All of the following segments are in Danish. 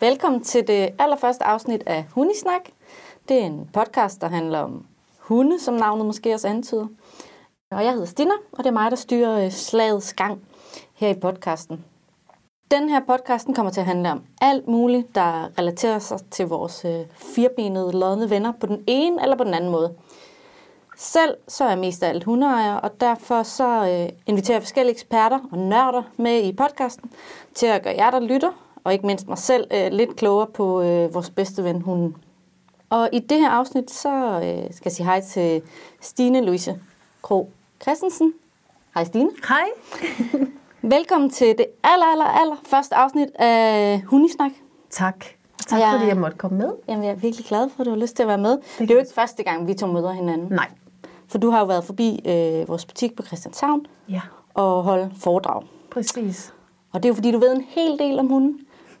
Velkommen til det allerførste afsnit af Hundesnak. Det er en podcast, der handler om hunde, som navnet måske også antyder. Og jeg hedder Stina, og det er mig, der styrer øh, slagets gang her i podcasten. Den her podcasten kommer til at handle om alt muligt, der relaterer sig til vores øh, firbenede, lodne venner på den ene eller på den anden måde. Selv så er jeg mest af alt hundeejer, og derfor så øh, inviterer jeg forskellige eksperter og nørder med i podcasten til at gøre jer, der lytter, og ikke mindst mig selv, øh, lidt klogere på øh, vores bedste ven, hunden. Og i det her afsnit, så øh, skal jeg sige hej til Stine Louise Kro Christensen. Hej Stine. Hej. Velkommen til det aller, aller, aller første afsnit af Hundisnak. Tak. Tak Ja. fordi jeg måtte komme med. Jamen, jeg er virkelig glad for, at du har lyst til at være med. Det, det er jo ikke første gang, vi to møder hinanden. Nej. For du har jo været forbi øh, vores butik på Christianshavn Ja, og holdt foredrag. præcis. Og det er jo fordi, du ved en hel del om hunden.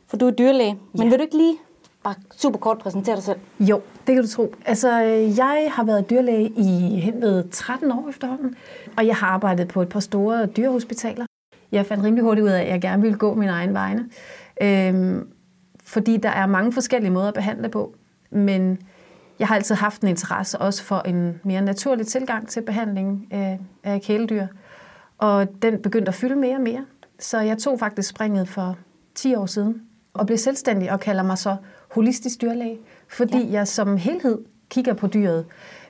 For du er dyrlæge. Men Ja. vil du ikke lige bare super kort præsentere dig selv? Jo, det kan du tro. Altså, øh, jeg har været dyrlæge i hen ved 13 år efterhånden, og jeg har arbejdet på et par store dyrehospitaler. Jeg fandt rimelig hurtigt ud af, at jeg gerne ville gå min egen vegne. Øhm, fordi der er mange forskellige måder at behandle på. Men jeg har altid haft en interesse også for en mere naturlig tilgang til behandling af, af kæledyr. Og den begyndte at fylde mere og mere. Så jeg tog faktisk springet for 10 år siden og blev selvstændig og kalder mig så holistisk dyrlæge, fordi ja. jeg som helhed kigger på dyret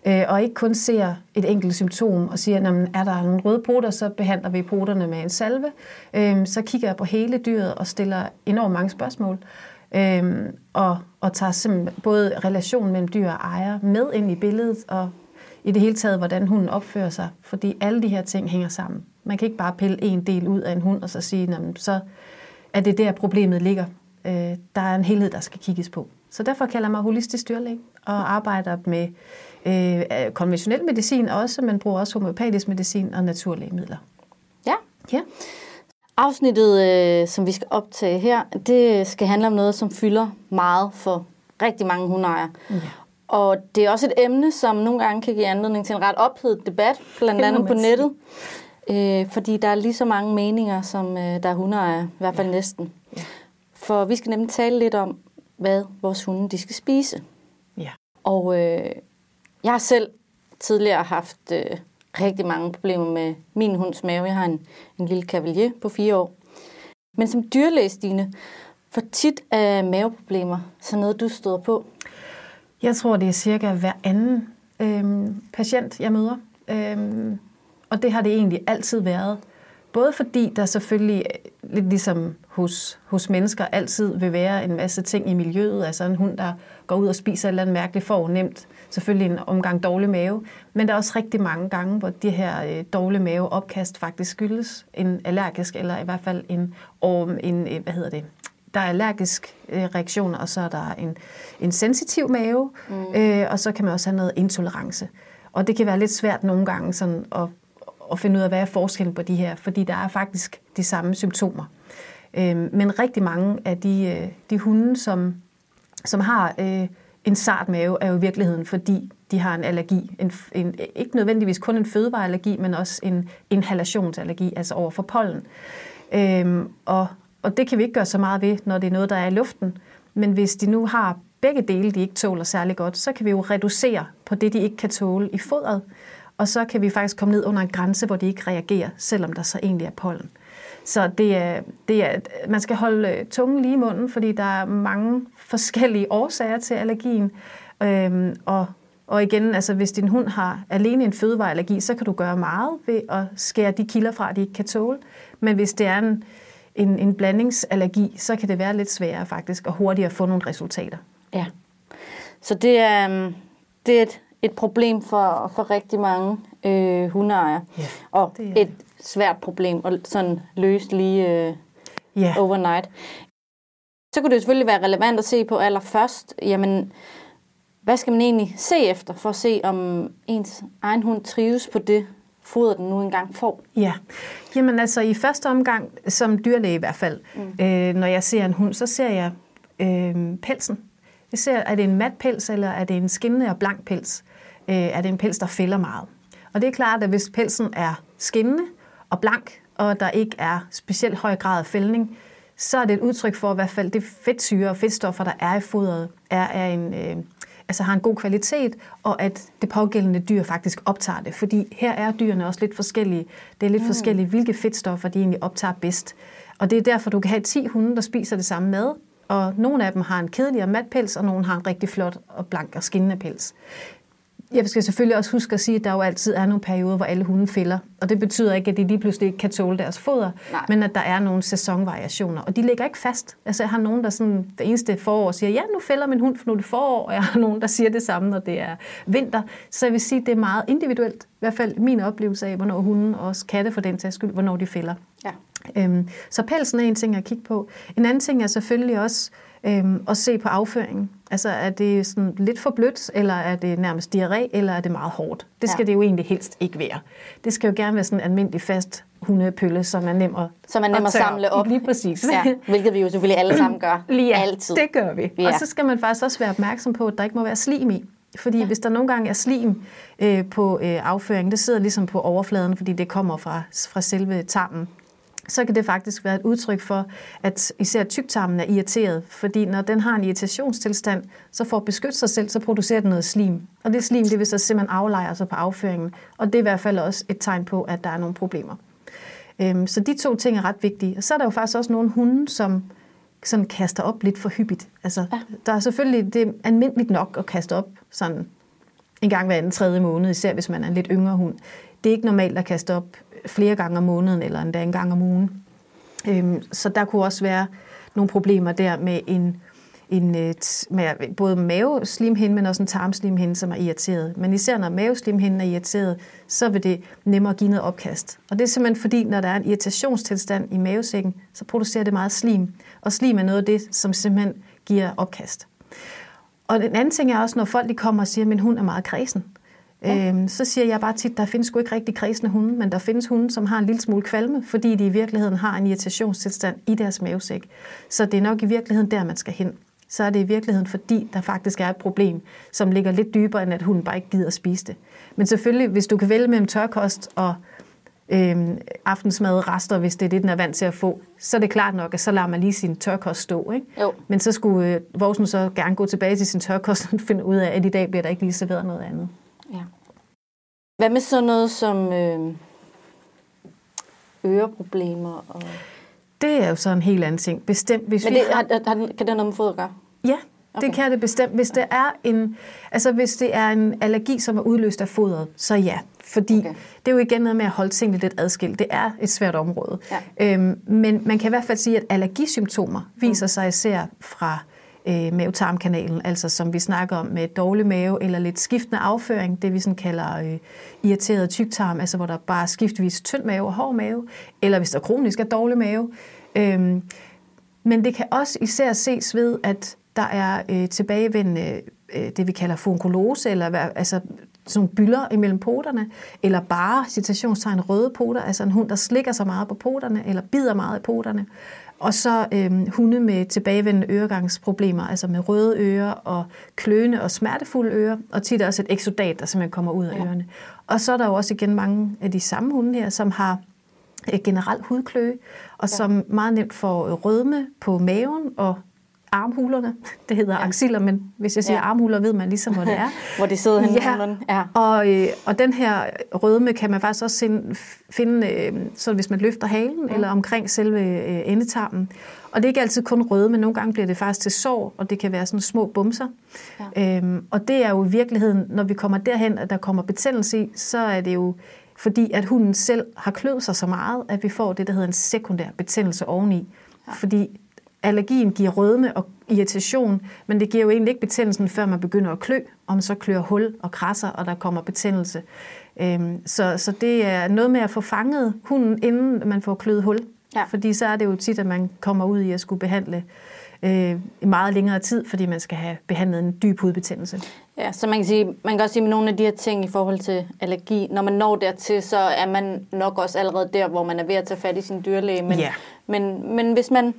øh, og ikke kun ser et enkelt symptom og siger, at er der nogle røde poter, så behandler vi poterne med en salve. Øh, så kigger jeg på hele dyret og stiller enormt mange spørgsmål. Øhm, og, og tager simpelthen både relationen mellem dyr og ejer med ind i billedet, og i det hele taget, hvordan hunden opfører sig. Fordi alle de her ting hænger sammen. Man kan ikke bare pille en del ud af en hund, og så sige, "Nå, men så er det der, problemet ligger. Øh, der er en helhed, der skal kigges på. Så derfor kalder jeg mig holistisk dyrlæge, og arbejder med øh, konventionel medicin også, men bruger også homeopatisk medicin og naturlige midler. Ja. Ja. Afsnittet, øh, som vi skal optage her, det skal handle om noget, som fylder meget for rigtig mange hundeejere. Ja. Og det er også et emne, som nogle gange kan give anledning til en ret ophedet debat, blandt andet på nettet. Øh, fordi der er lige så mange meninger, som øh, der er hundeejere, i hvert fald ja. næsten. For vi skal nemlig tale lidt om, hvad vores hunde de skal spise. Ja. Og øh, jeg har selv tidligere haft øh, rigtig mange problemer med min hunds mave. Jeg har en, en lille cavalier på fire år. Men som dyrlæge, Stine, for tit er maveproblemer så noget, du støder på. Jeg tror, det er cirka hver anden øhm, patient, jeg møder. Øhm, og det har det egentlig altid været. Både fordi der selvfølgelig, øh, lidt ligesom hos, hos mennesker, altid vil være en masse ting i miljøet. Altså en hund, der går ud og spiser et eller andet mærkeligt, får nemt selvfølgelig en omgang dårlig mave. Men der er også rigtig mange gange, hvor de her øh, dårlige maveopkast faktisk skyldes en allergisk, eller i hvert fald en, og en øh, hvad hedder det, der er allergisk øh, reaktioner, og så er der en, en sensitiv mave, mm. øh, og så kan man også have noget intolerance. Og det kan være lidt svært nogle gange sådan at, at finde ud af, hvad er forskellen på de her, fordi der er faktisk de samme symptomer. Øhm, men rigtig mange af de, øh, de hunde, som, som har øh, en sart mave, er jo i virkeligheden, fordi de har en allergi. En, en, ikke nødvendigvis kun en fødevareallergi, men også en inhalationsallergi, altså over for pollen. Øhm, og, og det kan vi ikke gøre så meget ved, når det er noget, der er i luften. Men hvis de nu har begge dele, de ikke tåler særlig godt, så kan vi jo reducere på det, de ikke kan tåle i fodret. Og så kan vi faktisk komme ned under en grænse, hvor de ikke reagerer, selvom der så egentlig er pollen. Så det er, det er, man skal holde øh, tungen lige i munden, fordi der er mange forskellige årsager til allergien. Øhm, og, og igen, altså hvis din hund har alene en fødevareallergi, så kan du gøre meget ved at skære de kilder fra, de ikke kan tåle. Men hvis det er en, en, en blandingsallergi, så kan det være lidt sværere faktisk, og hurtigere få nogle resultater. Ja. Så det er, øhm, det er et, et problem for, for rigtig mange øh, hundeejere. Ja, og det er et svært problem at sådan løse lige øh, Ja, overnight. Så kunne det selvfølgelig være relevant at se på allerførst, jamen, hvad skal man egentlig se efter, for at se, om ens egen hund trives på det foder, den nu engang får? Ja, jamen altså i første omgang, som dyrlæge i hvert fald, mm. øh, når jeg ser en hund, så ser jeg øh, pelsen. Ser, er det en mat pels, eller er det en skinnende og blank pels? Øh, er det en pels, der fælder meget? Og det er klart, at hvis pelsen er skinnende og blank, og der ikke er specielt høj grad af fældning, så er det et udtryk for i hvert fald det fedtsyre og fedtstoffer, der er i fodret, er, er en, øh, altså har en god kvalitet, og at det pågældende dyr faktisk optager det. Fordi her er dyrene også lidt forskellige. Det er lidt mm. forskelligt, hvilke fedtstoffer de egentlig optager bedst. Og det er derfor, du kan have 10 hunde, der spiser det samme mad, og nogle af dem har en kedelig og mat pels, og nogle har en rigtig flot og blank og skinnende pels. Jeg skal selvfølgelig også huske at sige, at der jo altid er nogle perioder, hvor alle hunde fælder. Og det betyder ikke, at de lige pludselig ikke kan tåle deres foder, Nej. men at der er nogle sæsonvariationer. Og de ligger ikke fast. Altså jeg har nogen, der sådan, det eneste forår siger, ja, nu fælder min hund, for nu er det forår. Og jeg har nogen, der siger det samme, når det er vinter. Så jeg vil sige, at det er meget individuelt. I hvert fald min oplevelse af, hvornår hunden og også katte for den tages skyld, hvornår de fælder. Ja. Øhm, så pelsen er en ting at kigge på. En anden ting er selvfølgelig også øhm, at se på afføringen. Altså er det sådan lidt for blødt, eller er det nærmest diarré, eller er det meget hårdt? Det skal ja. det jo egentlig helst ikke være. Det skal jo gerne være sådan en almindelig fast hundepølle, som er nem at Som er nem at samle op. Lige præcis. Ja, hvilket vi jo selvfølgelig alle sammen gør. Ja, Altid. det gør vi. Ja. Og så skal man faktisk også være opmærksom på, at der ikke må være slim i. Fordi ja. hvis der nogle gange er slim øh, på øh, afføringen, det sidder ligesom på overfladen, fordi det kommer fra, fra selve tarmen, så kan det faktisk være et udtryk for, at især tyktarmen er irriteret, fordi når den har en irritationstilstand, så for at beskytte sig selv, så producerer den noget slim. Og det slim, det vil så simpelthen aflejre sig på afføringen, og det er i hvert fald også et tegn på, at der er nogle problemer. Øhm, så de to ting er ret vigtige. Og så er der jo faktisk også nogle hunde, som sådan kaster op lidt for hyppigt. Altså, ja. der er selvfølgelig, det er almindeligt nok at kaste op sådan en gang hver anden tredje måned, især hvis man er en lidt yngre hund. Det er ikke normalt at kaste op flere gange om måneden, eller endda en gang om ugen. Øhm, så der kunne også være nogle problemer der med en, en øh, med både maveslimhinde, men også en tarmslimhinde, som er irriteret. Men især når maveslimhinden er irriteret, så vil det nemmere give noget opkast. Og det er simpelthen fordi, når der er en irritationstilstand i mavesækken, så producerer det meget slim. Og slim er noget af det, som simpelthen giver opkast. Og den anden ting er også, når folk de kommer og siger, at min hund er meget kredsen. Ja. Øhm, så siger jeg bare tit, at der findes sgu ikke rigtig kredsende hunde, men der findes hunde, som har en lille smule kvalme, fordi de i virkeligheden har en irritationstilstand i deres mavesæk. Så det er nok i virkeligheden der, man skal hen. Så er det i virkeligheden, fordi der faktisk er et problem, som ligger lidt dybere, end at hunden bare ikke gider at spise det. Men selvfølgelig, hvis du kan vælge mellem tørkost og øhm, aftensmad rester, hvis det er det, den er vant til at få, så er det klart nok, at så lader man lige sin tørkost stå. Ikke? Jo. Men så skulle øh, Vorsen så gerne gå tilbage til sin tørkost og finde ud af, at i dag bliver der ikke lige serveret noget andet. Hvad med sådan noget som øh, øreproblemer? Og... Det er jo så en helt anden ting. Bestemt, hvis Men det, vi har... har, har, kan det noget med fod at gøre? Ja, okay. det kan det bestemt. Hvis det er en, altså hvis det er en allergi, som er udløst af fodret, så ja. Fordi okay. det er jo igen noget med at holde tingene lidt adskilt. Det er et svært område. Ja. Øhm, men man kan i hvert fald sige, at allergisymptomer viser mm. sig især fra øh, mavetarmkanalen, altså som vi snakker om med dårlig mave eller lidt skiftende afføring, det vi sådan kalder øh, irriteret tyktarm, altså hvor der bare er skiftvis tynd mave og hård mave, eller hvis der kronisk er dårlig mave. Øh, men det kan også især ses ved, at der er øh, tilbagevendende øh, det, vi kalder funkulose, eller altså sådan nogle byller imellem poterne, eller bare, citationstegn, røde poter, altså en hund, der slikker sig meget på poterne, eller bider meget i poterne. Og så øhm, hunde med tilbagevendende øregangsproblemer, altså med røde ører og kløende og smertefulde ører, og tit også et eksodat, der simpelthen kommer ud af ja. ørerne. Og så er der jo også igen mange af de samme hunde her, som har øh, generelt hudkløe, og ja. som meget nemt får rødme på maven og armhulerne. Det hedder ja. axiller, men hvis jeg siger ja. armhuler, ved man ligesom, hvor det er. hvor det sidder henne ja. ja. Og, øh, og den her rødme kan man faktisk også finde, øh, så hvis man løfter halen, ja. eller omkring selve øh, endetarmen. Og det er ikke altid kun røde, men nogle gange bliver det faktisk til sår, og det kan være sådan små bumser. Ja. Øhm, og det er jo i virkeligheden, når vi kommer derhen, at der kommer betændelse i, så er det jo fordi, at hunden selv har kløet sig så meget, at vi får det, der hedder en sekundær betændelse oveni. Ja. Fordi allergien giver rødme og irritation, men det giver jo egentlig ikke betændelsen, før man begynder at klø, og man så klør hul og krasser, og der kommer betændelse. Øhm, så, så det er noget med at få fanget hunden, inden man får kløet hul. Ja. Fordi så er det jo tit, at man kommer ud i at skulle behandle øh, i meget længere tid, fordi man skal have behandlet en dyb hudbetændelse. Ja, så man kan, sige, man kan også sige med nogle af de her ting i forhold til allergi, når man når dertil, så er man nok også allerede der, hvor man er ved at tage fat i sin dyrlæge. Men, ja. men, men hvis man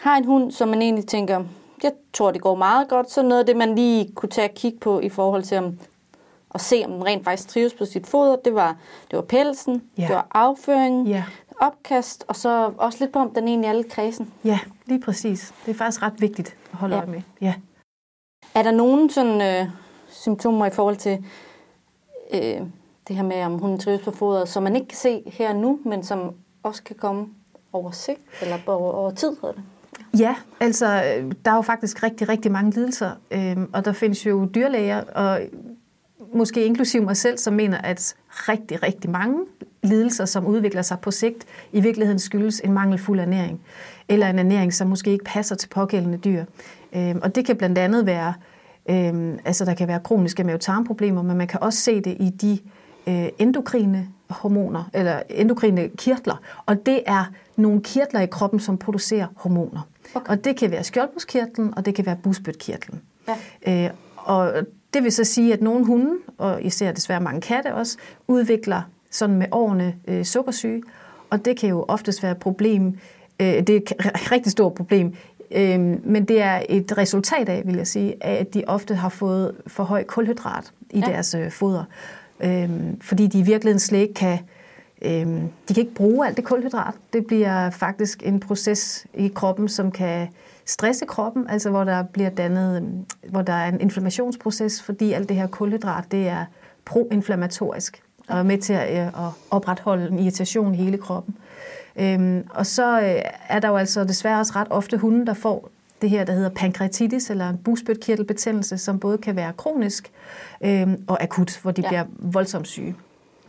har en hund, som man egentlig tænker, jeg tror, det går meget godt, så noget af det, man lige kunne tage og kigge på i forhold til om, at se, om den rent faktisk trives på sit foder, det var, det var pelsen, ja. det var afføringen, ja. opkast, og så også lidt på, om den egentlig er lidt kredsen. Ja, lige præcis. Det er faktisk ret vigtigt at holde Ja. øje med. Ja. Er der nogen sådan, øh, symptomer i forhold til øh, det her med, om hun trives på fodret, som man ikke kan se her nu, men som også kan komme over sigt, eller over, over tid, hedder det? Ja, altså øh, der er jo faktisk rigtig, rigtig mange lidelser, øh, og der findes jo dyrlæger, og måske inklusiv mig selv, som mener, at rigtig, rigtig mange lidelser, som udvikler sig på sigt, i virkeligheden skyldes en mangelfuld ernæring, eller en ernæring, som måske ikke passer til pågældende dyr. Øh, og det kan blandt andet være, øh, altså der kan være kroniske mavetarmproblemer, men man kan også se det i de øh, endokrine hormoner, eller endokrine kirtler, og det er nogle kirtler i kroppen, som producerer hormoner. Okay. Og det kan være skjoldbruskkirtlen, og det kan være busbødkirtlen. Ja. Øh, og det vil så sige, at nogle hunde, og især desværre mange katte også, udvikler sådan med årene øh, sukkersyge, og det kan jo oftest være et problem, øh, det er et rigtig stort problem, øh, men det er et resultat af, vil jeg sige, af, at de ofte har fået for høj kulhydrat i Ja. deres øh, foder, øh, fordi de i virkeligheden slet ikke kan Øhm, de kan ikke bruge alt det kulhydrat. Det bliver faktisk en proces i kroppen, som kan stresse kroppen, altså hvor der bliver dannet, øhm, hvor der er en inflammationsproces, fordi alt det her kulhydrat, det er proinflammatorisk og er med til at, øh, at opretholde en irritation i hele kroppen. Øhm, og så øh, er der jo altså desværre også ret ofte hunde, der får det her, der hedder pankreatitis, eller en bugspytkirtelbetændelse, som både kan være kronisk øhm, og akut, hvor de ja. bliver voldsomt syge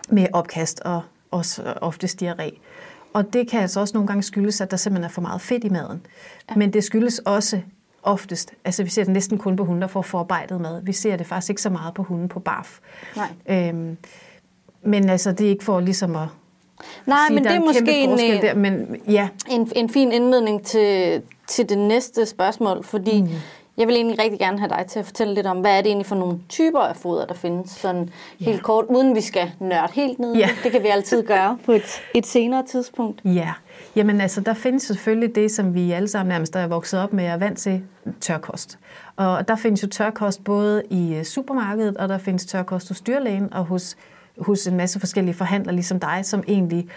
med opkast og også ofte diarré. Og det kan altså også nogle gange skyldes, at der simpelthen er for meget fedt i maden. Ja. Men det skyldes også oftest, altså vi ser det næsten kun på hunde, der får forarbejdet mad. Vi ser det faktisk ikke så meget på hunde på barf. Nej. Øhm, men altså, det er ikke for ligesom at Nej, sige, men det er en kæmpe måske en, forskel øh, der, men ja, en, en fin indledning til, til det næste spørgsmål, fordi mm. Jeg vil egentlig rigtig gerne have dig til at fortælle lidt om, hvad er det egentlig for nogle typer af foder, der findes, sådan helt Ja. kort, uden vi skal nørde helt ned. Ja. det. Kan vi altid gøre på et, et senere tidspunkt. Ja, jamen altså, der findes selvfølgelig det, som vi alle sammen nærmest er vokset op med og er vant til, tørkost. Og der findes jo tørkost både i øh, supermarkedet, og der findes tørkost hos dyrlægen og hos, hos en masse forskellige forhandlere, ligesom dig, som egentlig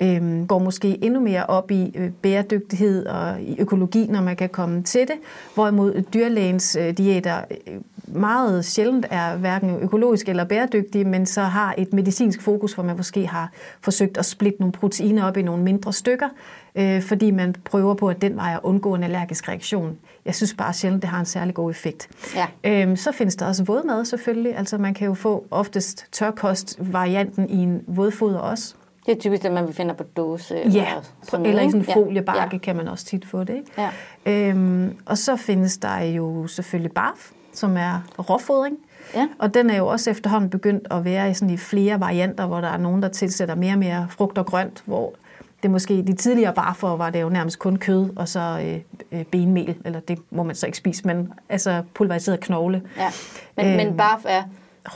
øhm, går måske endnu mere op i øh, bæredygtighed og i økologi, når man kan komme til det. Hvorimod dyrlægens øh, diæter øh, meget sjældent er hverken økologisk eller bæredygtige, men så har et medicinsk fokus, hvor man måske har forsøgt at splitte nogle proteiner op i nogle mindre stykker, øh, fordi man prøver på at den vej at undgå en allergisk reaktion. Jeg synes bare sjældent, det har en særlig god effekt. Ja. Øhm, så findes der også vådmad selvfølgelig. Altså man kan jo få oftest tørkost-varianten i en vådfoder også. Det er typisk det, man finder på dåse. Ja, eller, sådan eller i sådan en foliebakke Ja. kan man også tit få det. Ikke? Ja. Øhm, og så findes der jo selvfølgelig barf, som er råfodring. Ja. Og den er jo også efterhånden begyndt at være i, sådan i flere varianter, hvor der er nogen, der tilsætter mere og mere frugt og grønt, hvor det måske de tidligere barfer var det jo nærmest kun kød og så øh, øh, benmel, eller det må man så ikke spise, men altså pulveriseret knogle. Ja. Men, øhm, men barf er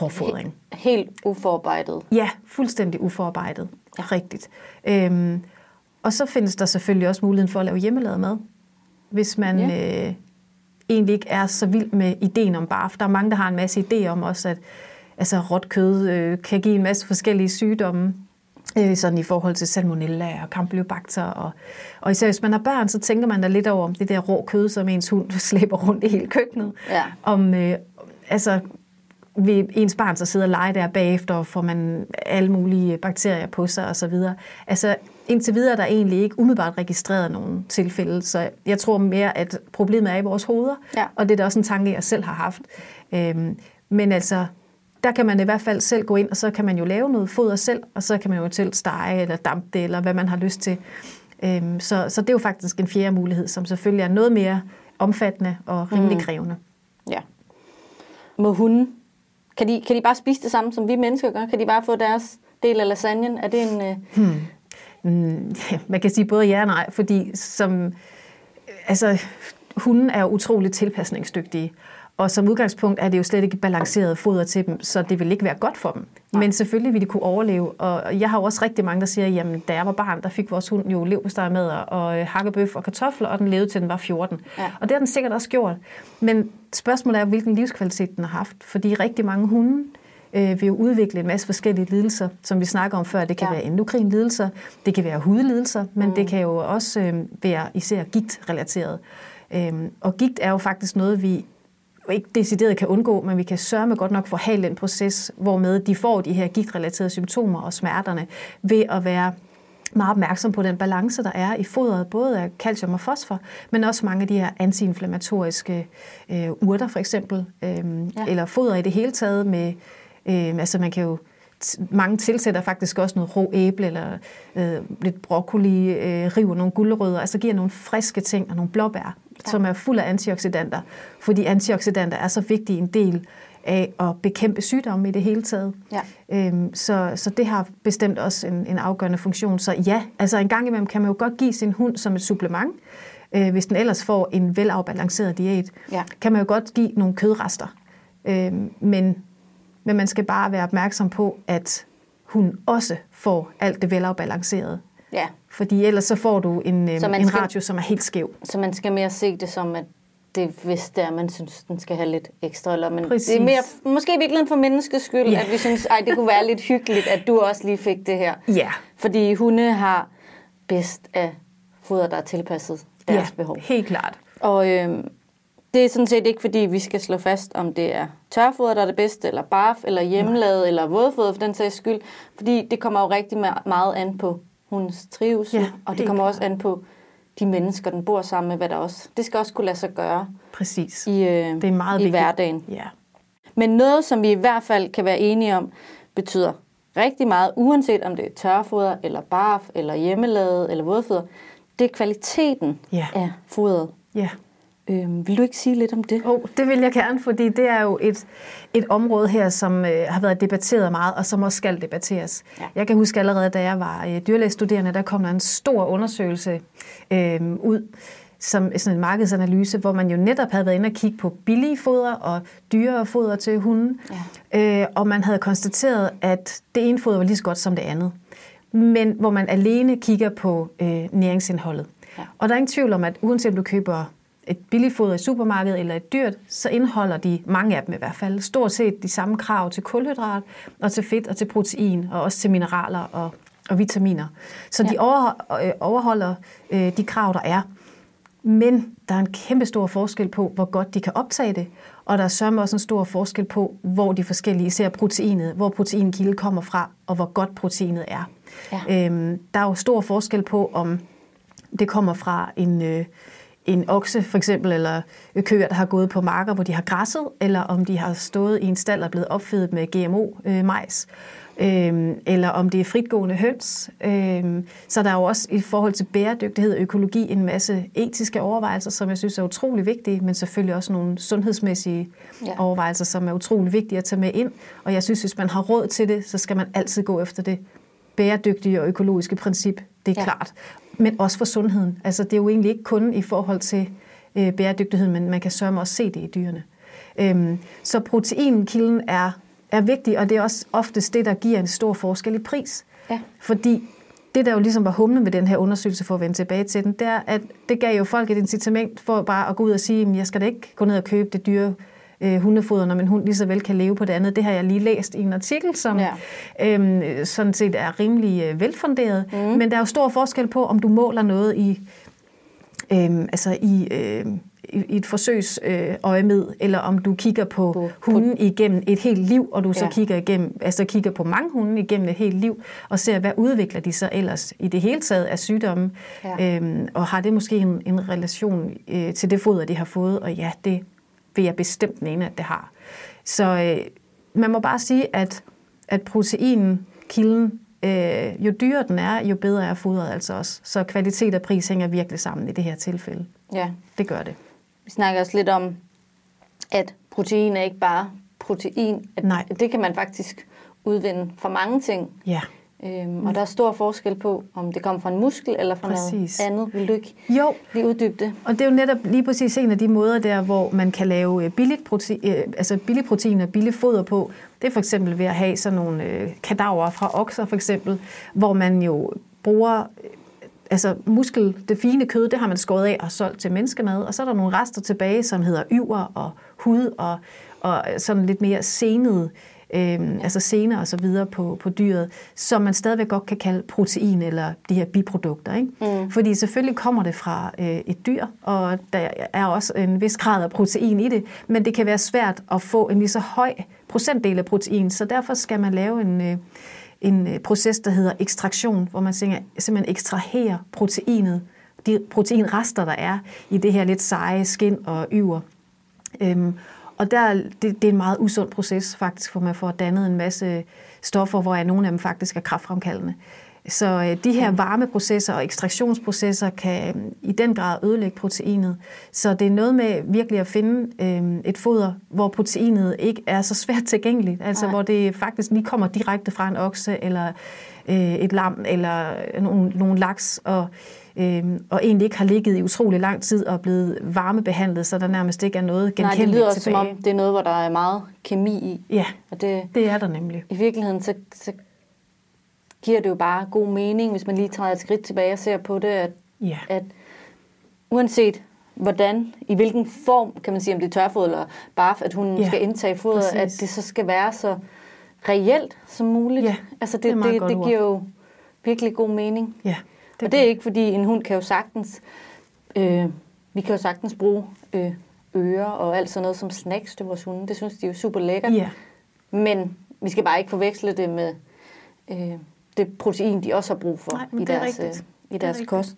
Råfodring. helt uforarbejdet. Ja, fuldstændig uforarbejdet. Ja. Rigtigt. Øhm, og så findes der selvfølgelig også muligheden for at lave hjemmelavet mad, hvis man Ja. øh, egentlig ikke er så vild med ideen om barf. Der er mange, der har en masse idéer om også, at altså, råt kød øh, kan give en masse forskellige sygdomme, øh, sådan i forhold til salmonella og campylobacter. Og, og især hvis man har børn, så tænker man da lidt over om det der rå kød, som ens hund slæber rundt i hele køkkenet. Ja. Om, øh, altså, vil ens barn så sidde og lege der bagefter, og får man alle mulige bakterier på sig osv. Altså indtil videre er der egentlig ikke umiddelbart registreret nogen tilfælde, så jeg tror mere, at problemet er i vores hoveder, Ja. og det er da også en tanke, jeg selv har haft. Øhm, men altså, der kan man i hvert fald selv gå ind, og så kan man jo lave noget foder selv, og så kan man jo til stege eller dampe det, eller hvad man har lyst til. Øhm, så, så det er jo faktisk en fjerde mulighed, som selvfølgelig er noget mere omfattende og rimelig Mm. krævende. Ja. Må hunde, kan de, kan de bare spise det samme, som vi mennesker gør? Kan de bare få deres del af lasagnen? Er det en... Øh... Mm, man kan sige både ja og nej, fordi som, altså, hunden er utroligt tilpasningsdygtige, og som udgangspunkt er det jo slet ikke balanceret foder til dem, så det vil ikke være godt for dem. Men selvfølgelig vil de kunne overleve, og jeg har jo også rigtig mange, der siger, jamen da jeg var barn, der fik vores hund jo leverpostejmadder og øh, hakkebøf og kartofler, og den levede til den var 14. Ja. Og det har den sikkert også gjort. Men spørgsmålet er, hvilken livskvalitet den har haft, fordi rigtig mange hunde øh, vil jo udvikle en masse forskellige lidelser, som vi snakker om før. Det kan Ja. være endokrine lidelser, det kan være hudlidelser, men mm. det kan jo også øh, være især gigtrelateret. Øhm, og gigt er jo faktisk noget, vi ikke decideret kan undgå, men vi kan sørge godt nok forhale den proces, hvormed de får de her gigtrelaterede symptomer og smerterne, ved at være meget opmærksom på den balance, der er i fodret, både af calcium og fosfor, men også mange af de her antiinflammatoriske øh, urter for eksempel, øh, Ja. eller foder i det hele taget med, øh, altså man kan jo mange tilsætter faktisk også noget rå æble eller øh, lidt broccoli, øh, river nogle gulerødder, altså giver nogle friske ting og nogle blåbær, ja. som er fuld af antioxidanter, fordi antioxidanter er så vigtig en del af at bekæmpe sygdomme i det hele taget. Ja. Øhm, så, så det har bestemt også en, en afgørende funktion. Så ja, altså en gang imellem kan man jo godt give sin hund som et supplement, øh, hvis den ellers får en velafbalanceret diæt. Ja. Kan man jo godt give nogle kødrester. Øhm, men, men man skal bare være opmærksom på, at hun også får alt det velafbalancerede. Ja, Fordi ellers så får du en, man en skal- ratio, som er helt skæv. så man skal mere se det som, at det hvis det er, man synes, den skal have lidt ekstra. Eller, men Præcis. det er mere, måske i virkeligheden for menneskets skyld, Ja. at vi synes, ej, det kunne være lidt hyggeligt, at du også lige fik det her. Ja, Fordi hunde har bedst af foder, der er tilpasset deres ja behov. helt klart. Og øh, det er sådan set ikke, fordi vi skal slå fast, om det er tørfoder, der er det bedste, eller barf, eller hjemmelavet, eller vådfoder for den sags skyld. Fordi det kommer jo rigtig meget an på hundens trivsel, Ja, og det kommer også an på de mennesker, den bor sammen med, hvad der også... Det skal også kunne lade sig gøre Præcis. i, øh, det er meget i vigtigt. hverdagen. Ja. Men noget, som vi i hvert fald kan være enige om, betyder rigtig meget, uanset om det er tørfoder, eller barf, eller hjemmelavet, eller vådfoder, det er kvaliteten Ja. af fodret. ja. Øhm, vil du ikke sige lidt om det? Oh, det vil jeg gerne, fordi det er jo et, et område her, som øh, har været debatteret meget, og som også skal debatteres. Ja. Jeg kan huske allerede, da jeg var øh, dyrlægestuderende, der kom der en stor undersøgelse øh, ud, som sådan en markedsanalyse, hvor man jo netop havde været inde og kigge på billige foder og dyre foder til hunden. Ja. Øh, og man havde konstateret, at det ene foder var lige så godt som det andet. Men hvor man alene kigger på øh, næringsindholdet. Ja. Og der er ingen tvivl om, at uanset om du køber et billigt foder i supermarkedet eller et dyrt, så indeholder de, mange af dem i hvert fald, stort set de samme krav til kulhydrat og til fedt og til protein og også til mineraler og, og vitaminer. Så ja. de over, øh, overholder øh, de krav, der er. Men der er en kæmpe stor forskel på, hvor godt de kan optage det, og der er sørme også en stor forskel på, hvor de forskellige, især proteinet, hvor proteinkilde kommer fra, og hvor godt proteinet er. Ja. Øhm, der er jo stor forskel på, om det kommer fra en, øh, en okse for eksempel, eller køer, der har gået på marker, hvor de har græsset, eller om de har stået i en stald og blevet opfedet med GMO-majs, øh, eller om det er fritgående høns. Øh, så der er jo også i forhold til bæredygtighed og økologi en masse etiske overvejelser, som jeg synes er utrolig vigtige, men selvfølgelig også nogle sundhedsmæssige ja. overvejelser, som er utrolig vigtige at tage med ind. Og jeg synes, hvis man har råd til det, så skal man altid gå efter det bæredygtige og økologiske princip. Det er Ja. klart. Men også for sundheden. Altså, det er jo egentlig ikke kun i forhold til øh, bæredygtighed, men man kan sørge også se det i dyrene. Øhm, så proteinkilden er, er vigtig, og det er også oftest det, der giver en stor forskel i pris. Ja. Fordi det, der jo ligesom var humlen ved den her undersøgelse, for at vende tilbage til den, det er, at det gav jo folk et incitament for bare at gå ud og sige, at jeg skal da ikke gå ned og købe det dyre øh, hundefoder, når min hund lige så vel kan leve på det andet. Det har jeg lige læst i en artikel, som Ja. øhm, sådan set er rimelig øh, velfunderet. Mm. Men der er jo stor forskel på, om du måler noget i, øhm, altså i, øh, i et forsøgsøje øh, eller om du kigger på, På- på hunden igennem et helt liv, og du så Ja. kigger igennem, altså kigger på mange hunde igennem et helt liv, og ser, hvad udvikler de så ellers i det hele taget af sygdomme, Ja. øhm, og har det måske en, en relation øh, til det foder, de har fået, og ja, det vil jeg bestemt mene, at det har. Så øh, man må bare sige, at, at proteinen, kilden, øh, jo dyrere den er, jo bedre er fodret altså også. Så kvalitet og pris hænger virkelig sammen i det her tilfælde. Ja. Det gør det. Vi snakker også lidt om, at protein er ikke bare protein. At Nej. Det kan man faktisk udvinde fra mange ting. Ja. Øhm, og der er stor forskel på, om det kommer fra en muskel eller fra Præcis. noget andet. Vil du ikke Jo, lige uddybe det? og det er jo netop lige præcis en af de måder der, hvor man kan lave øh, billigt protein, øh, altså billig protein og billig foder på. Det er for eksempel ved at have sådan nogle øh, kadaver fra okser for eksempel, hvor man jo bruger altså muskel, det fine kød, det har man skåret af og solgt til menneskemad, og så er der nogle rester tilbage, som hedder yver og hud og, og sådan lidt mere senet øh, altså sener og så videre på, på dyret, som man stadigvæk godt kan kalde protein eller de her biprodukter. Ikke? Mm. Fordi selvfølgelig kommer det fra øh, et dyr, og der er også en vis grad af protein i det, men det kan være svært at få en lige så høj procentdel af protein, så derfor skal man lave en, øh, en øh, proces, der hedder ekstraktion, hvor man simpelthen ekstraherer proteinet, de proteinrester, der er i det her lidt seje skin og yver. Øhm, og der, det, det er en meget usund proces faktisk, hvor man får dannet en masse stoffer, hvor nogle af dem faktisk er kraftfremkaldende. Så øh, de her varmeprocesser og ekstraktionsprocesser kan øh, i den grad ødelægge proteinet. Så det er noget med virkelig at finde øh, et foder, hvor proteinet ikke er så svært tilgængeligt. Altså Nej. hvor det faktisk lige kommer direkte fra en okse, eller øh, et lam, eller nogle, nogle laks, og, øh, og egentlig ikke har ligget i utrolig lang tid og blevet varmebehandlet, så der nærmest ikke er noget genkendeligt Nej, det lyder tilbage. som om, det er noget, hvor der er meget kemi i. Ja, og det, det er der nemlig. I virkeligheden, så, så giver det jo bare god mening, hvis man lige tager et skridt tilbage og ser på det, at, ja. at uanset hvordan, i hvilken form, kan man sige, om det er tørfod eller barf, at hun ja, skal indtage præcis. at det så skal være så reelt som muligt. Ja, altså det, det, det, det giver jo virkelig god mening. Ja, det og det er ikke, fordi en hund kan jo sagtens, øh, vi kan jo sagtens bruge øh, ører og alt sådan noget som snacks til vores hunde. Det synes de er jo super lækkert. Ja. Men vi skal bare ikke forveksle det med øh, det protein, de også har brug for Nej, i deres, øh, i deres kost.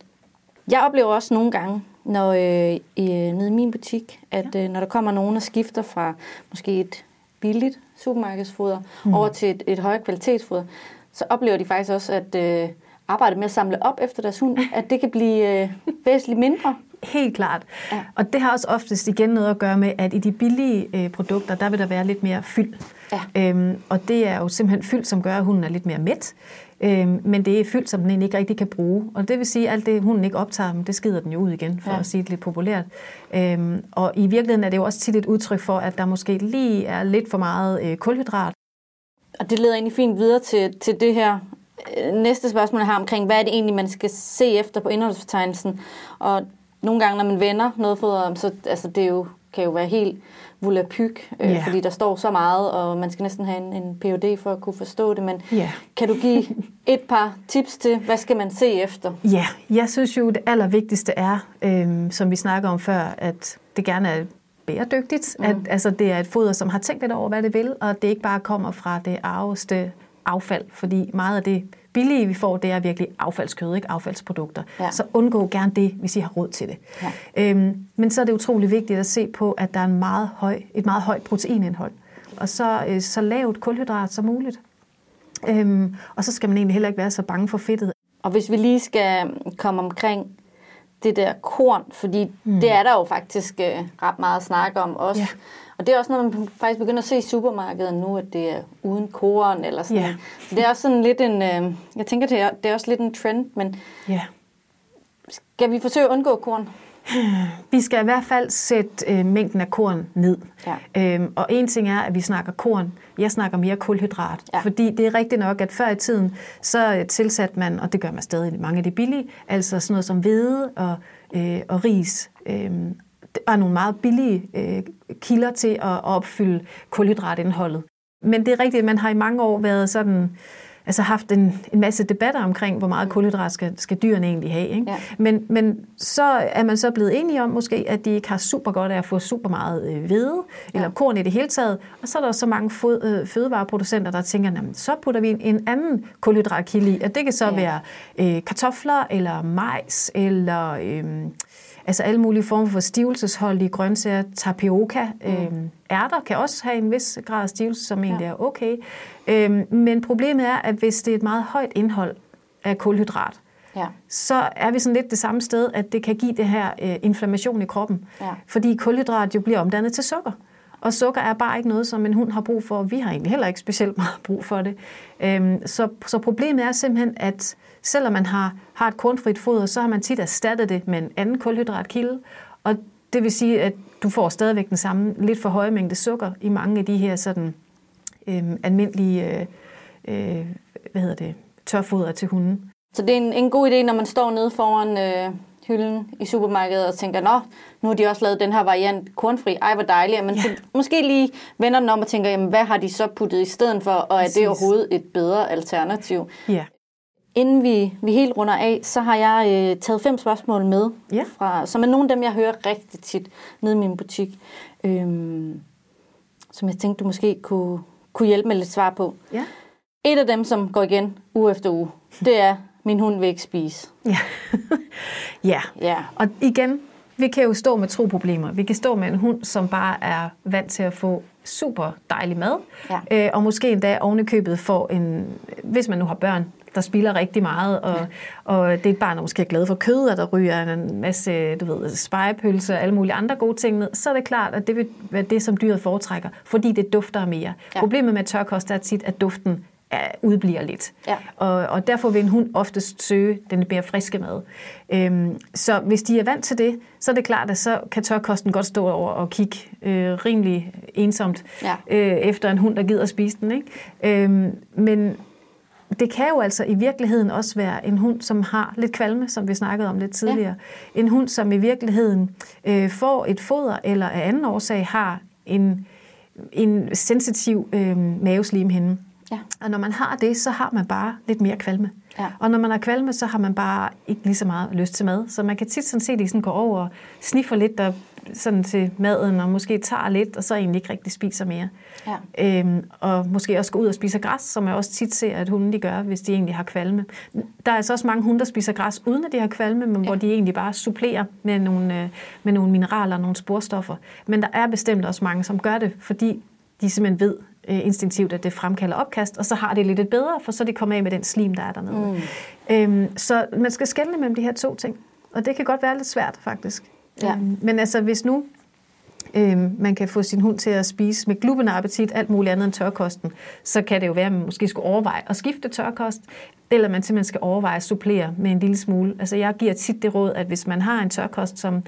Jeg oplever også nogle gange, når øh, i, nede i min butik, at ja. øh, når der kommer nogen og skifter fra måske et billigt supermarkedsfoder mm. over til et, et højere kvalitetsfoder, så oplever de faktisk også, at øh, arbejdet med at samle op efter deres hund, at det kan blive øh, væsentligt mindre. Helt klart. Ja. Og det har også oftest igen noget at gøre med, at i de billige øh, produkter, der vil der være lidt mere fyld. Ja. Øhm, og det er jo simpelthen fyld, som gør, at hunden er lidt mere mæt. Øhm, men det er fyld, som den ikke rigtig kan bruge. Og det vil sige, at alt det, hunden ikke optager, det skider den jo ud igen, for ja. at sige det lidt populært. Øhm, og i virkeligheden er det jo også tit et udtryk for, at der måske lige er lidt for meget øh, kulhydrat. Og det leder egentlig fint videre til, til det her næste spørgsmål her omkring, hvad er det egentlig, man skal se efter på indholdsfortegnelsen? Og nogle gange, når man vender noget foder, så altså, det jo, kan jo være helt volapyk, øh, Ja. fordi der står så meget, og man skal næsten have en, en PhD for at kunne forstå det. Men Ja. kan du give et par tips til, hvad skal man se efter? Ja, jeg synes jo, det allervigtigste er, øhm, som vi snakker om før, at det gerne er bæredygtigt. Mm. At, altså, det er et foder, som har tænkt lidt over, hvad det vil, og det ikke bare kommer fra det arveste affald, fordi meget af det billige, vi får, det er virkelig affaldskød, ikke affaldsprodukter. Ja. Så undgå gerne det, hvis I har råd til det. Ja. Øhm, men så er det utrolig vigtigt at se på, at der er en meget høj, et meget højt proteinindhold, og så, øh, så lavt kulhydrat som muligt. Øhm, og så skal man egentlig heller ikke være så bange for fedtet. Og hvis vi lige skal komme omkring det der korn, fordi mm. det er der jo faktisk øh, ret meget at snakke om også. Ja. Og det er også noget, man faktisk begynder at se i supermarkedet nu, at det er uden korn eller sådan. Ja. Så det er også sådan lidt en, øh, jeg tænker, det er, det er også lidt en trend, men Ja. skal vi forsøge at undgå korn? Vi skal i hvert fald sætte øh, mængden af korn ned. Ja. Øhm, og en ting er, at vi snakker korn. Jeg snakker mere kulhydrat. Ja. Fordi det er rigtigt nok, at før i tiden, så øh, tilsatte man, og det gør man stadig mange af de billige, altså sådan noget som hvede og, øh, og ris. Øhm, var nogle meget billige øh, kilder til at, at opfylde kulhydratindholdet. Men det er rigtigt, at man har i mange år været sådan altså haft en, en masse debatter omkring, hvor meget kulhydrat skal, skal dyrene egentlig have. Ikke? Ja. Men, men så er man så blevet enige om måske, at de ikke har super godt af at få super meget øh, hvede, eller korn i det hele taget. Og så er der så mange fod, øh, fødevareproducenter, der tænker, jamen, så putter vi en, en anden kulhydratkilde i. Og det kan så Ja. ja. være øh, kartofler, eller majs, eller... Øh, Altså alle mulige former for stivelsesholdige grøntsager, tapioca, mm. øhm, ærter kan også have en vis grad af stivelse, som egentlig Ja. er okay. Øhm, men problemet er, at hvis det er et meget højt indhold af kulhydrat, Ja. så er vi sådan lidt det samme sted, at det kan give det her øh, inflammation i kroppen. Ja. Fordi kulhydrat jo bliver omdannet til sukker. Og sukker er bare ikke noget, som en hund har brug for. Vi har egentlig heller ikke specielt meget brug for det. Øhm, så, så problemet er simpelthen, at selvom man har, har et kornfrit foder, så har man tit erstattet det med en anden kulhydratkilde. Og det vil sige, at du får stadigvæk den samme lidt for høje mængde sukker i mange af de her sådan, øhm, almindelige øh, øh, hvad hedder det, tørfoder til hunden. Så det er en, en god idé, når man står nede foran øh, hylden i supermarkedet og tænker, nå, nu har de også lavet den her variant kornfri, ej hvor dejligt, men ja. så måske lige vender den om og tænker, jamen hvad har de så puttet i stedet for, og er Præcis. det overhovedet et bedre alternativ? Ja. Inden vi, vi helt runder af, så har jeg øh, taget fem spørgsmål med, Ja. fra, som er nogle af dem, jeg hører rigtig tit nede i min butik, øhm, som jeg tænkte, du måske kunne, kunne hjælpe med lidt svar på. Ja. Et af dem, som går igen uge efter uge, det er, min hund vil ikke spise. Ja. ja. Ja. Og igen, vi kan jo stå med to problemer. Vi kan stå med en hund, som bare er vant til at få super dejlig mad, Ja. øh, og måske endda ovenikøbet får en, hvis man nu har børn, der spilder rigtig meget, og, og det er et barn, der måske er glad for kød, og der ryger en masse, du ved, spejepølse og alle mulige andre gode ting ned, så er det klart, at det vil være det, som dyret foretrækker, fordi det dufter mere. Ja. Problemet med tørkost er tit, at duften udbliver lidt. Ja. Og, og derfor vil en hund oftest søge den mere friske mad. Øhm, så hvis de er vant til det, så er det klart, at så kan tørkosten godt stå over og kigge øh, rimelig ensomt Ja. øh, efter en hund, der gider at spise den. Ikke? Øhm, men det kan jo altså i virkeligheden også være en hund, som har lidt kvalme, som vi snakkede om lidt tidligere. Ja. En hund, som i virkeligheden øh, får et foder, eller af anden årsag har en, en sensitiv øh, maveslimhinde. Ja. Og når man har det, så har man bare lidt mere kvalme. Ja. Og når man har kvalme, så har man bare ikke lige så meget lyst til mad. Så man kan tit sådan se, at de sådan går over og sniffer lidt der, sådan til maden, og måske tager lidt, og så egentlig ikke rigtig spiser mere. Ja. Øhm, og måske også gå ud og spise græs, som jeg også tit ser, at hunde de gør, hvis de egentlig har kvalme. Der er altså også mange hunde, der spiser græs, uden at de har kvalme, men ja. hvor de egentlig bare supplerer med nogle, øh, med nogle mineraler og nogle sporstoffer. Men der er bestemt også mange, som gør det, fordi de simpelthen ved øh, instinktivt, at det fremkalder opkast, og så har det lidt et bedre, for så er de kommet af med den slim, der er dernede. Mm. Øhm, så man skal skelne mellem de her to ting, og det kan godt være lidt svært, faktisk. Ja. Øhm, men altså, hvis nu øhm, man kan få sin hund til at spise med glubende appetit, alt muligt andet end tørkosten, så kan det jo være, at man måske skulle overveje at skifte tørkost, eller man simpelthen skal overveje at supplere med en lille smule. Altså jeg giver tit det råd, at hvis man har en tørkost, som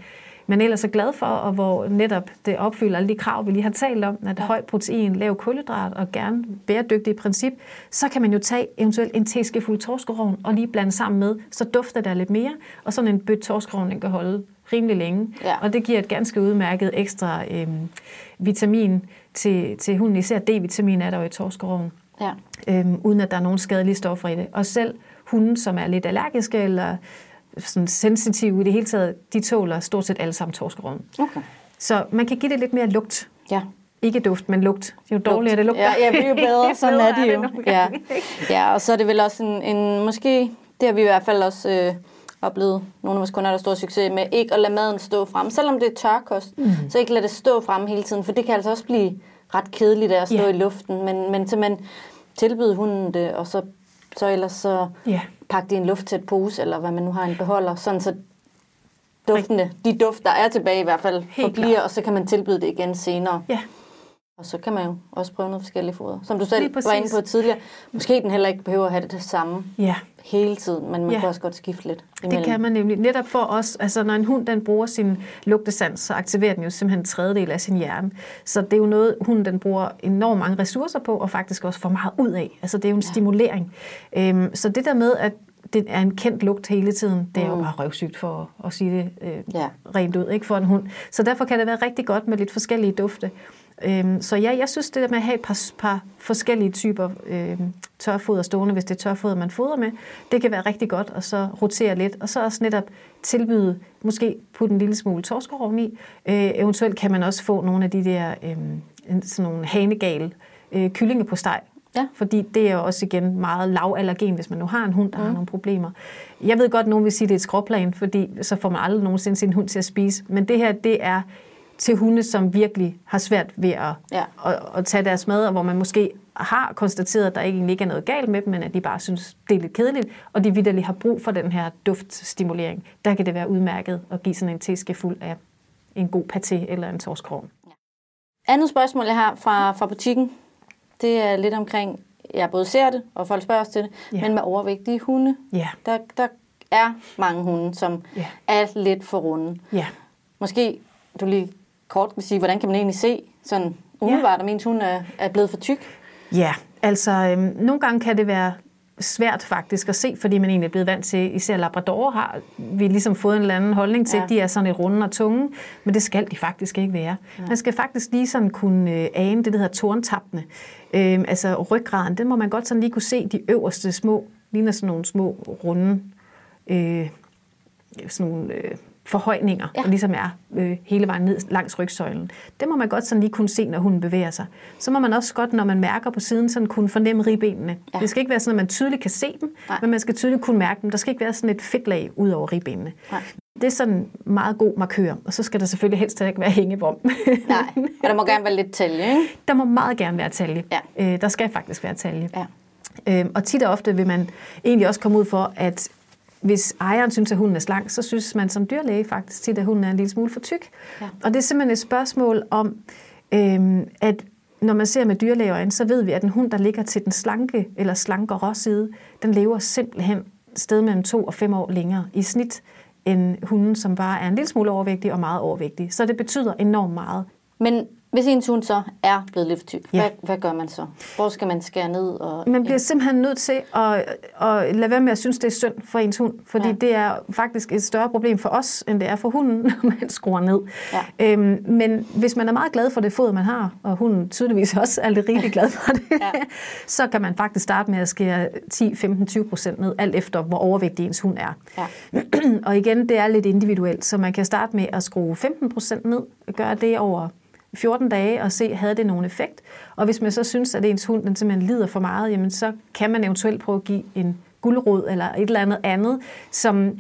man ellers er glad for, og hvor netop det opfylder alle de krav, vi lige har talt om, at høj protein, lav kulhydrat og gerne bæredygtig i princip, så kan man jo tage eventuelt en teskefuld torskerovn og lige blande sammen med, så dufter der lidt mere, og sådan en bødt torskerovn, den kan holde rimelig længe. Ja. Og det giver et ganske udmærket ekstra øhm, vitamin til, til hunden. Især D-vitamin er der jo i torskerovn, Ja. øhm, uden at der er nogen skadelige stoffer i det. Og selv hunden, som er lidt allergiske eller sådan sensitive i det hele taget, de tåler stort set alle sammen torskerovn. Okay. Så man kan give det lidt mere lugt. Ja. Ikke duft, men lugt. Det er jo dårligere, det lugter. Ja, ja, det er jo bedre, sådan er det jo. Ja. ja, og så er det vel også en, en måske, det har vi i hvert fald også øh, oplevet, nogle af vores kunder, der stor succes med, ikke at lade maden stå frem. Selvom det er tørkost, mm. så ikke lade det stå frem hele tiden, for det kan altså også blive ret kedeligt af at stå Ja. i luften, men, men simpelthen tilbyde hunden det, og så, så ellers så Ja. pakke det i en lufttæt pose, eller hvad man nu har en beholder, sådan så duftene, de duft, der er tilbage i hvert fald, Helt forbliver, klart. og så kan man tilbyde det igen senere. Ja. Og så kan man jo også prøve noget forskellige foder. Som du selv var inde på tidligere. Måske den heller ikke behøver at have det, det samme ja. Hele tiden, men man Ja. kan også godt skifte lidt Det kan man nemlig. Netop for os, altså når en hund den bruger sin lugtesans, så aktiverer den jo simpelthen en tredjedel af sin hjerne. Så det er jo noget, hunden den bruger enormt mange ressourcer på, og faktisk også får meget ud af. Altså det er jo en ja. stimulering. Øhm, så det der med, at det er en kendt lugt hele tiden, det er jo Mm. bare røvsygt for at sige det øh, Ja. rent ud, ikke for en hund. Så derfor kan det være rigtig godt med lidt forskellige dufte. Øhm, så ja, jeg synes det der med at have et par, par forskellige typer øhm, tørfoder stående, hvis det er tørfoder, man fodrer med, det kan være rigtig godt, og så rotere lidt, og så også netop tilbyde, måske putte en lille smule torskerovn i. Øh, eventuelt kan man også få nogle af de der øhm, sådan nogle hanegal øh, kyllinge på steg, Ja. fordi det er jo også igen meget lavallergen, hvis man nu har en hund, der mm. har nogle problemer. Jeg ved godt, at nogen vil sige, at det er et skråplan, fordi så får man aldrig nogensinde sin hund til at spise. Men det her, det er til hunde, som virkelig har svært ved at, Ja. at, at tage deres mad, og hvor man måske har konstateret, at der egentlig ikke er noget galt med dem, men at de bare synes, det er lidt kedeligt, og de vidderligt har brug for den her duftstimulering. Der kan det være udmærket at give sådan en teske fuld af en god paté eller en torskrog. Andet spørgsmål, jeg har fra, fra butikken, det er lidt omkring, jeg både ser det, og folk spørger os til det, Ja. men med overvægtige hunde. Ja, Der, der er mange hunde, som Ja. er lidt for runde. ja, Måske du lige kort vil sige, hvordan kan man egentlig se sådan umiddelbart, at min hund er, er blevet for tyk? Ja, altså øhm, nogle gange kan det være svært faktisk at se, fordi man egentlig er blevet vant til, især Labrador har vi ligesom fået en eller anden holdning til, ja. de er sådan lidt runde og tunge, men det skal de faktisk ikke være. Ja. Man skal faktisk lige sådan kunne øh, ane det, der hedder torntappene. Øh, altså ryggraden, den må man godt sådan lige kunne se de øverste små, ligner sådan nogle små runde, øh, sådan nogle... Øh, forhøjninger, ja. der ligesom er øh, hele vejen ned langs rygsøjlen. Det må man godt sådan lige kunne se, når hunden bevæger sig. Så må man også godt, når man mærker på siden, sådan kunne fornemme ribbenene. Ja. Det skal ikke være sådan, at man tydeligt kan se dem, Nej. men man skal tydeligt kunne mærke dem. Der skal ikke være sådan et fedtlag ud over ribbenene. Nej. Det er sådan en meget god markør, og så skal der selvfølgelig helst ikke være hængebom. Nej, og der må gerne være lidt talje, ikke? Der må meget gerne være talje. Ja. Øh, der skal faktisk være talje. Ja. Øh, og tit og ofte vil man egentlig også komme ud for, at hvis ejeren synes, at hunden er slank, så synes man som dyrlæge faktisk tit, at hunden er en lille smule for tyk. Ja. Og det er simpelthen et spørgsmål om, øhm, at når man ser med dyrlægeøjne, så ved vi, at en hund, der ligger til den slanke eller slankere side, den lever simpelthen sted mellem to og fem år længere i snit, end hunden, som bare er en lille smule overvægtig og meget overvægtig. Så det betyder enormt meget. Men hvis ens hund så er blevet lidt tyk, ja. hvad, hvad gør man så? Hvor skal man skære ned? Og, man bliver simpelthen nødt til at, at lade være med at synes, det er synd for ens hund, fordi ja. det er faktisk et større problem for os, end det er for hunden, når man skruer ned. Ja. Øhm, men hvis man er meget glad for det foder, man har, og hunden tydeligvis også er lidt rigtig glad for det, ja. så kan man faktisk starte med at skære 10, 15, 20 procent ned, alt efter hvor overvægtig ens hund er. Ja. og igen, det er lidt individuelt, så man kan starte med at skrue 15 procent ned, gøre det over 14 dage og se, havde det nogen effekt. Og hvis man så synes, at ens hund den simpelthen lider for meget, jamen så kan man eventuelt prøve at give en guldrod eller et eller andet andet, som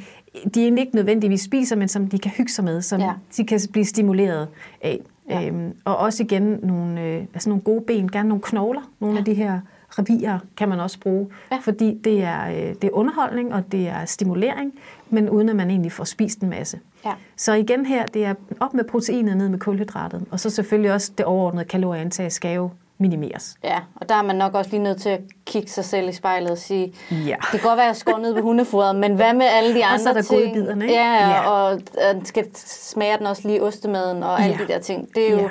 de egentlig ikke nødvendigvis spiser, men som de kan hygge sig med, som ja. de kan blive stimuleret af. Ja. Øhm, og også igen nogle, øh, altså nogle gode ben, gerne nogle knogler, nogle ja. af de her revier kan man også bruge, ja. fordi det er, øh, det er underholdning, og det er stimulering, men uden at man egentlig får spist en masse. Ja. Så igen her, det er op med proteinet, ned med kulhydratet, og så selvfølgelig også det overordnede kalorieindtag skal jo minimeres. Ja, og der er man nok også lige nødt til at kigge sig selv i spejlet og sige, ja. det kan godt være, at jeg skår ned på hundefodret, men hvad med alle de andre ting? Og så er der ting? godbiderne, ikke? Ja, ja, og skal smager den også lige ostemaden og alle ja. de der ting. Det er, jo, ja.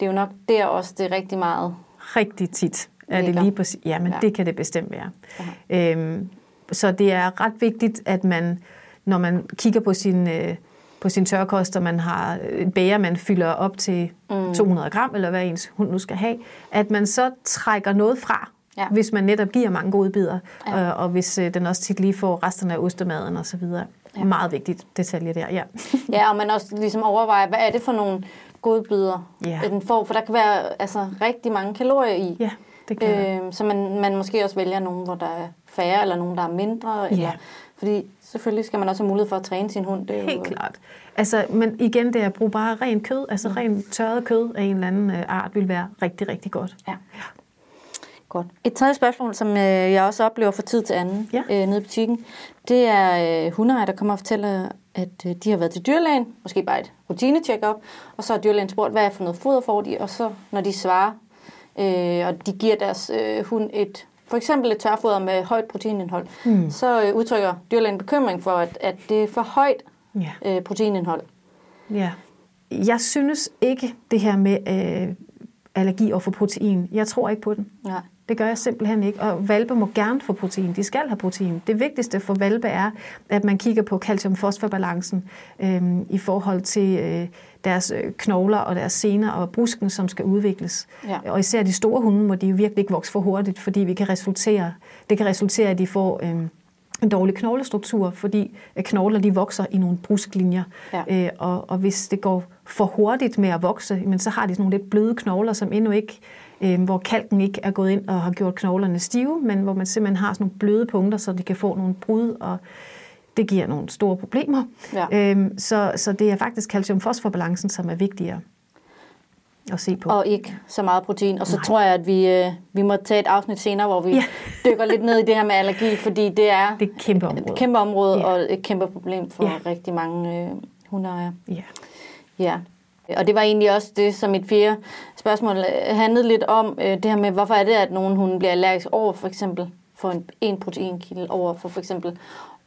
det er jo nok der også, det er rigtig meget. Rigtig tit er det lige præcis. Ja, men ja. det kan det bestemt være. Øhm, så det er ret vigtigt, at man, når man kigger på sin... Øh, på sin tørkost, og man har en bære, man fylder op til mm. 200 gram, eller hvad ens hund nu skal have, at man så trækker noget fra, ja. hvis man netop giver mange gode bidder, ja. øh, og hvis øh, den også tit lige får resterne af ostemaden og så videre. Ja. Meget vigtigt detalje der, ja. ja, og man også ligesom overvejer, hvad er det for nogle godbidder, ja. den får, for der kan være altså, rigtig mange kalorier i. Ja, det kan øh, Så man, man måske også vælger nogen, hvor der er færre, eller nogen, der er mindre, ja. eller, fordi selvfølgelig skal man også have mulighed for at træne sin hund. Det er Helt jo, klart. Altså, men igen, det at bruge bare ren kød, altså mm. ren tørret kød af en eller anden øh, art, vil være rigtig, rigtig godt. Ja. ja. Godt. Et tredje spørgsmål, som øh, jeg også oplever fra tid til anden ja. øh, nede i butikken, det er øh, hundeejere, der kommer og fortæller, at øh, de har været til dyrlægen, måske bare et rutine-check-up, og så har dyrlægen spurgt, hvad er for noget foder får de, og så når de svarer, øh, og de giver deres øh, hund et for eksempel et tørfoder med højt proteinindhold, mm. så øh, udtrykker dyrlægen bekymring for, at, at det er for højt ja. øh, proteinindhold. Ja. Jeg synes ikke det her med øh, allergi over for protein. Jeg tror ikke på den. Nej. Det gør jeg simpelthen ikke. Og valpe må gerne få protein. De skal have protein. Det vigtigste for valpe er, at man kigger på calcium-fosfor-balancen øh, i forhold til øh, deres øh, knogler og deres sener og brusken, som skal udvikles. Ja. Og især de store hunde må de jo virkelig ikke vokse for hurtigt, fordi vi kan resultere, det kan resultere, at de får... Øh, en dårlig knoglestruktur, fordi knogler de vokser i nogle brusklinjer. Ja. Øh, og, og hvis det går for hurtigt med at vokse, men så har de sådan nogle lidt bløde knogler, som endnu ikke, øh, hvor kalken ikke er gået ind og har gjort knoglerne stive, men hvor man simpelthen har sådan nogle bløde punkter, så de kan få nogle brud, og det giver nogle store problemer. Ja. Øh, så, så det er faktisk calcium-fosfor-balancen, som er vigtigere at se på. Og ikke så meget protein. Og så Nej. tror jeg, at vi, øh, vi må tage et afsnit senere, hvor vi ja. dykker lidt ned i det her med allergi, fordi det er, det er et kæmpe område, et kæmpe område ja. og et kæmpe problem for ja. rigtig mange øh, hundeejere. Ja. ja. Øh, og det var egentlig også det, som mit fjerde spørgsmål øh, handlede lidt om, øh, det her med, hvorfor er det, at nogen hunde bliver allergisk over for eksempel for en, en proteinkilde over for for eksempel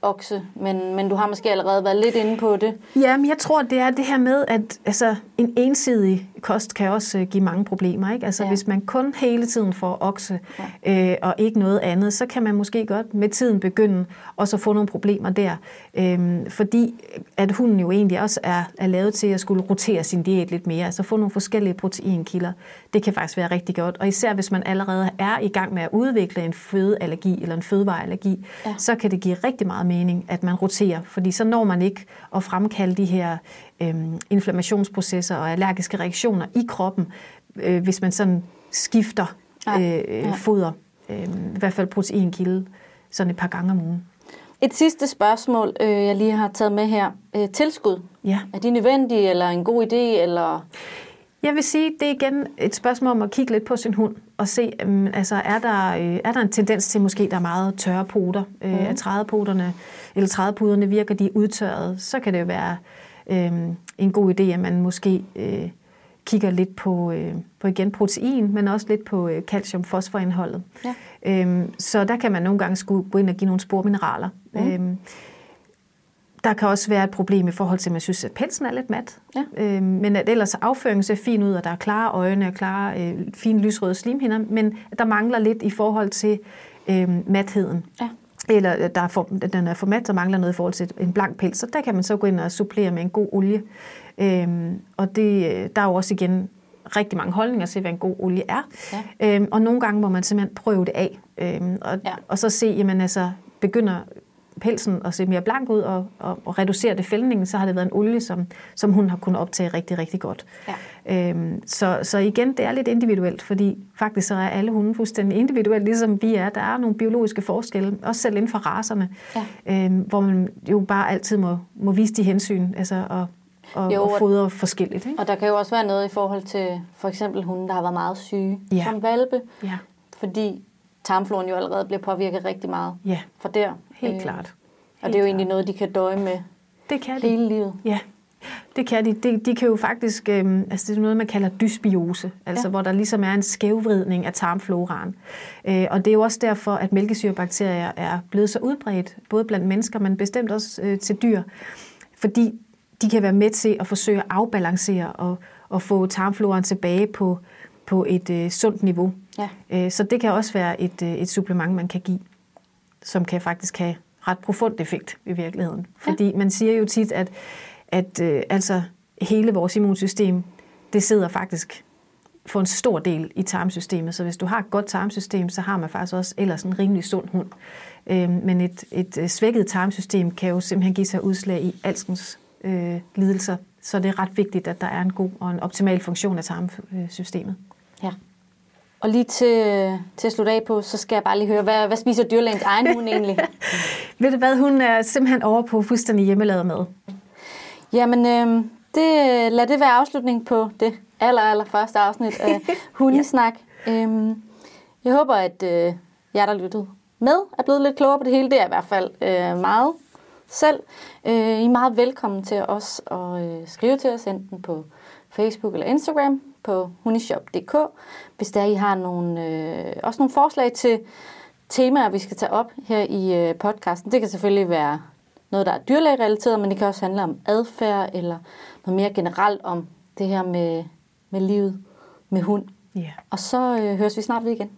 okse, men, men du har måske allerede været lidt inde på det. Ja, men jeg tror, det er det her med, at altså, en ensidig kost kan også øh, give mange problemer. Ikke? Altså Ja. ja. hvis man kun hele tiden får okse øh, og ikke noget andet, så kan man måske godt med tiden begynde også at få nogle problemer der. Øhm, fordi at hunden jo egentlig også er, er lavet til at skulle rotere sin diæt lidt mere, altså få nogle forskellige proteinkilder. Det kan faktisk være rigtig godt. Og især hvis man allerede er i gang med at udvikle en fødeallergi eller en fødevareallergi, Ja. ja. så kan det give rigtig meget mening, at man roterer, fordi så når man ikke at fremkalde de her øhm, inflammationsprocesser og allergiske reaktioner i kroppen, øh, hvis man sådan skifter Nej, øh, nej. foder, øh, i hvert fald proteinkilde, sådan et par gange om ugen. Et sidste spørgsmål, øh, jeg lige har taget med her. Øh, tilskud. Ja. Er de nødvendige, eller en god idé, eller... Jeg vil sige, det er igen et spørgsmål om at kigge lidt på sin hund og se, um, altså er der, øh, er der en tendens til måske, der er meget tørre poter, øh, Mhm. at trædepoderne, eller trædepuderne virker de udtørret, så kan det jo være øh, en god idé, at man måske øh, kigger lidt på, øh, på igen protein, men også lidt på øh, calcium-fosforindholdet. Ja. Øhm, så der kan man nogle gange skulle gå ind og give nogle spormineraler. Mm. Øhm, der kan også være et problem i forhold til, at man synes, at pelsen er lidt mat. Ja. Øhm, men at ellers afføringen ser fin ud, og der er klare øjne og klare, øh, fine lysrøde slimhinder, men der mangler lidt i forhold til øh, matheden. Ja. Eller at der er for, den er for mat, mangler noget i forhold til en blank pels. Så der kan man så gå ind og supplere med en god olie. Øhm, og det, øh, der er jo også igen rigtig mange holdninger til, hvad en god olie er. Ja. Øhm, og nogle gange må man simpelthen prøve det af. Øhm, og, ja. og så se, jamen altså, begynder pelsen at se mere blank ud og, og, og reducere det fældningen, så har det været en olie, som, som hun har kunnet optage rigtig, rigtig godt. Ja. Øhm, så, så igen, det er lidt individuelt, fordi faktisk så er alle hunde fuldstændig individuelt, ligesom vi er. Der er nogle biologiske forskelle, også selv inden for racerne, Ja. øhm, hvor man jo bare altid må, må vise de hensyn, altså og, og, Jo, og- og fodre forskelligt. Ikke? Og der kan jo også være noget i forhold til for eksempel hunde, der har været meget syge Ja. som valpe, Ja, fordi tarmfloren jo allerede bliver påvirket rigtig meget ja fra der. Helt Øh, klart. Og Helt det er jo klart. egentlig noget, de kan døje med Det kan de. hele livet. Ja, det kan de. De, de kan jo faktisk, øhm, altså det er noget, man kalder dysbiose, altså ja. hvor der ligesom er en skævvridning af tarmfloraen. Øh, og det er jo også derfor, at mælkesyrebakterier er blevet så udbredt, både blandt mennesker, men bestemt også øh, til dyr, fordi de kan være med til at forsøge at afbalancere og, og få tarmfloraen tilbage på, på et øh, sundt niveau. Ja. Øh, så det kan også være et, øh, et supplement, man kan give, som kan faktisk have ret profund effekt i virkeligheden. Fordi man siger jo tit, at, at øh, altså hele vores immunsystem, det sidder faktisk for en stor del i tarmsystemet. Så hvis du har et godt tarmsystem, så har man faktisk også ellers en rimelig sund hund. Øh, men et, et øh, svækket tarmsystem kan jo simpelthen give sig udslag i alskens øh, lidelser. Så det er ret vigtigt, at der er en god og en optimal funktion af tarmsystemet. Ja. Og lige til, til at slutte af på, så skal jeg bare lige høre, hvad, hvad spiser dyrlægens egen hund egentlig? Ved du hvad, hun er simpelthen over på fuldstændig hjemmelavet mad. Jamen, øh, det, lad det være afslutning på det aller, aller første afsnit af Hundesnak. ja. øhm, jeg håber, at øh, jer, der lyttede med, er blevet lidt klogere på det hele. Det er i hvert fald øh, meget selv. Øh, I er meget velkommen til os at øh, skrive til os, enten på Facebook eller Instagram på hundeshop.dk, hvis der I har nogle, øh, også nogle forslag til temaer, vi skal tage op her i øh, podcasten. Det kan selvfølgelig være noget, der er dyrlægerelateret, men det kan også handle om adfærd eller noget mere generelt om det her med, med livet med hund. Ja. Og så øh, høres vi snart ved igen.